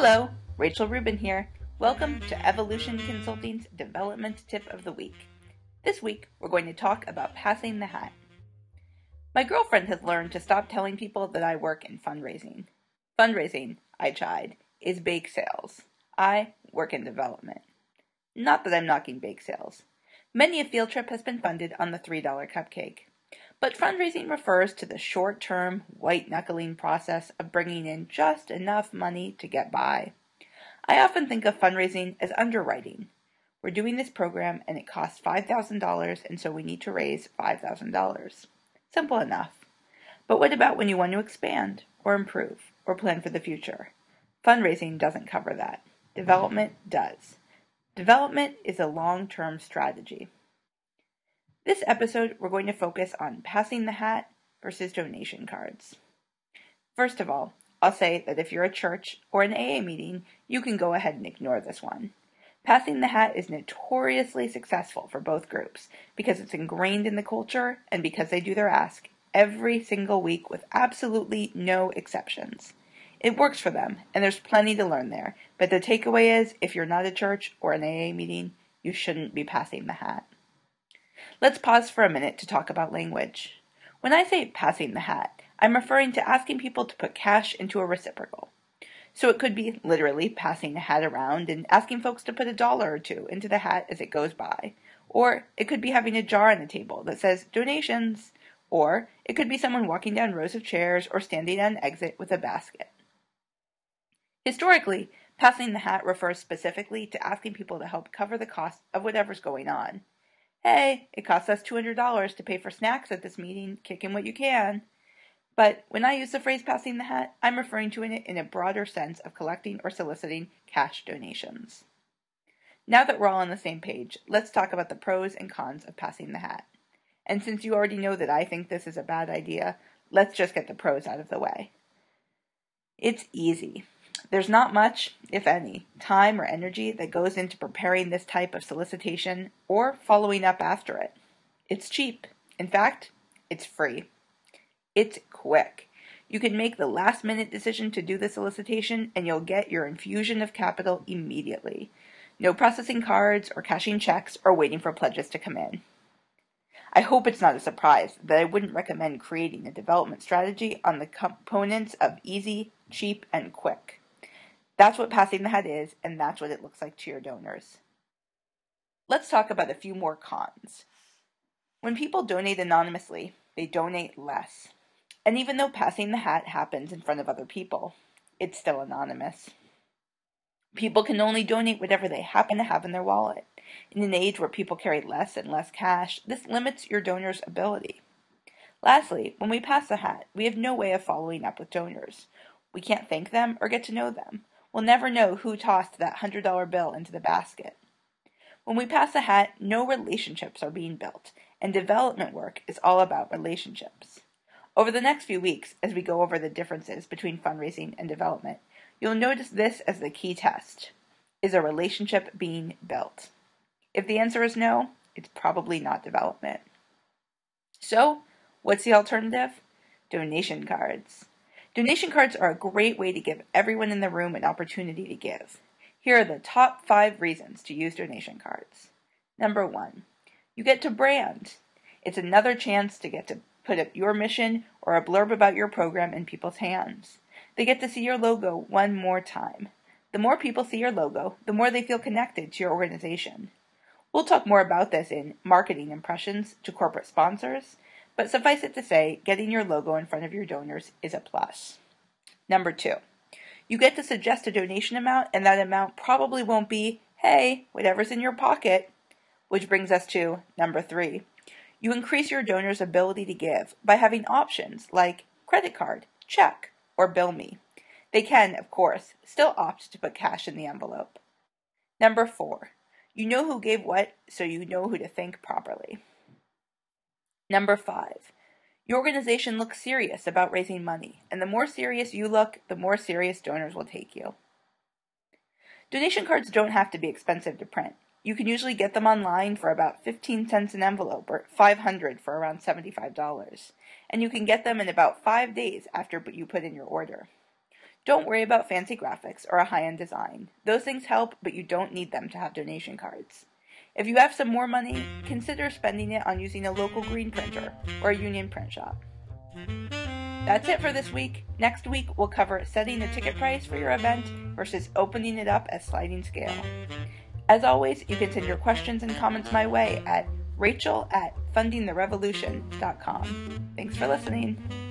Hello, Rachel Rubin here. Welcome to Evolution Consulting's Development Tip of the Week. This week, we're going to talk about passing the hat. My girlfriend has learned to stop telling people that I work in fundraising. Fundraising, I chide, is bake sales. I work in development. Not that I'm knocking bake sales. Many a field trip has been funded on the $3 cupcake. But fundraising refers to the short term, white knuckling process of bringing in just enough money to get by. I often think of fundraising as underwriting. We're doing this program and it costs $5,000 and so we need to raise $5,000. Simple enough. But what about when you want to expand or improve or plan for the future? Fundraising doesn't cover that. Development does. Development is a long term strategy. This episode, we're going to focus on passing the hat versus donation cards. First of all, I'll say that if you're a church or an AA meeting, you can go ahead and ignore this one. Passing the hat is notoriously successful for both groups because it's ingrained in the culture and because they do their ask every single week with absolutely no exceptions. It works for them, and there's plenty to learn there, but the takeaway is if you're not a church or an AA meeting, you shouldn't be passing the hat. Let's pause for a minute to talk about language. When I say passing the hat, I'm referring to asking people to put cash into a reciprocal. So it could be literally passing a hat around and asking folks to put a dollar or two into the hat as it goes by. Or it could be having a jar on the table that says donations. Or it could be someone walking down rows of chairs or standing at an exit with a basket. Historically, passing the hat refers specifically to asking people to help cover the cost of whatever's going on. Hey, it costs us $200 to pay for snacks at this meeting, kick in what you can. But when I use the phrase passing the hat, I'm referring to it in a broader sense of collecting or soliciting cash donations. Now that we're all on the same page, let's talk about the pros and cons of passing the hat. And since you already know that I think this is a bad idea, let's just get the pros out of the way. It's easy. There's not much, if any, time or energy that goes into preparing this type of solicitation or following up after it. It's cheap. In fact, it's free. It's quick. You can make the last minute decision to do the solicitation and you'll get your infusion of capital immediately. No processing cards or cashing checks or waiting for pledges to come in. I hope it's not a surprise that I wouldn't recommend creating a development strategy on the components of easy, cheap, and quick. That's what passing the hat is, and that's what it looks like to your donors. Let's talk about a few more cons. When people donate anonymously, they donate less. And even though passing the hat happens in front of other people, it's still anonymous. People can only donate whatever they happen to have in their wallet. In an age where people carry less and less cash, this limits your donor's ability. Lastly, when we pass the hat, we have no way of following up with donors. We can't thank them or get to know them. We'll never know who tossed that $100 bill into the basket. When we pass a hat, no relationships are being built, and development work is all about relationships. Over the next few weeks, as we go over the differences between fundraising and development, you'll notice this as the key test. Is a relationship being built? If the answer is no, it's probably not development. So, what's the alternative? Donation cards. Donation cards are a great way to give everyone in the room an opportunity to give. Here are the top five reasons to use donation cards. Number one, you get to brand. It's another chance to get to put up your mission or a blurb about your program in people's hands. They get to see your logo one more time. The more people see your logo, the more they feel connected to your organization. We'll talk more about this in marketing impressions to corporate sponsors but suffice it to say, getting your logo in front of your donors is a plus. Number two, you get to suggest a donation amount, and that amount probably won't be, hey, whatever's in your pocket. Which brings us to number three. You increase your donor's ability to give by having options like credit card, check, or bill me. They can, of course, still opt to put cash in the envelope. Number four, you know who gave what, so you know who to thank properly. Number five, your organization looks serious about raising money, and the more serious you look, the more serious donors will take you. Donation cards don't have to be expensive to print. You can usually get them online for about 15 cents an envelope or 500 for around $75. And you can get them in about 5 days after you put in your order. Don't worry about fancy graphics or a high end design. Those things help, but you don't need them to have donation cards. If you have some more money, consider spending it on using a local green printer or a union print shop. That's it for this week. Next week, we'll cover setting the ticket price for your event versus opening it up at sliding scale. As always, you can send your questions and comments my way at rachel at fundingtherevolution.com. Thanks for listening.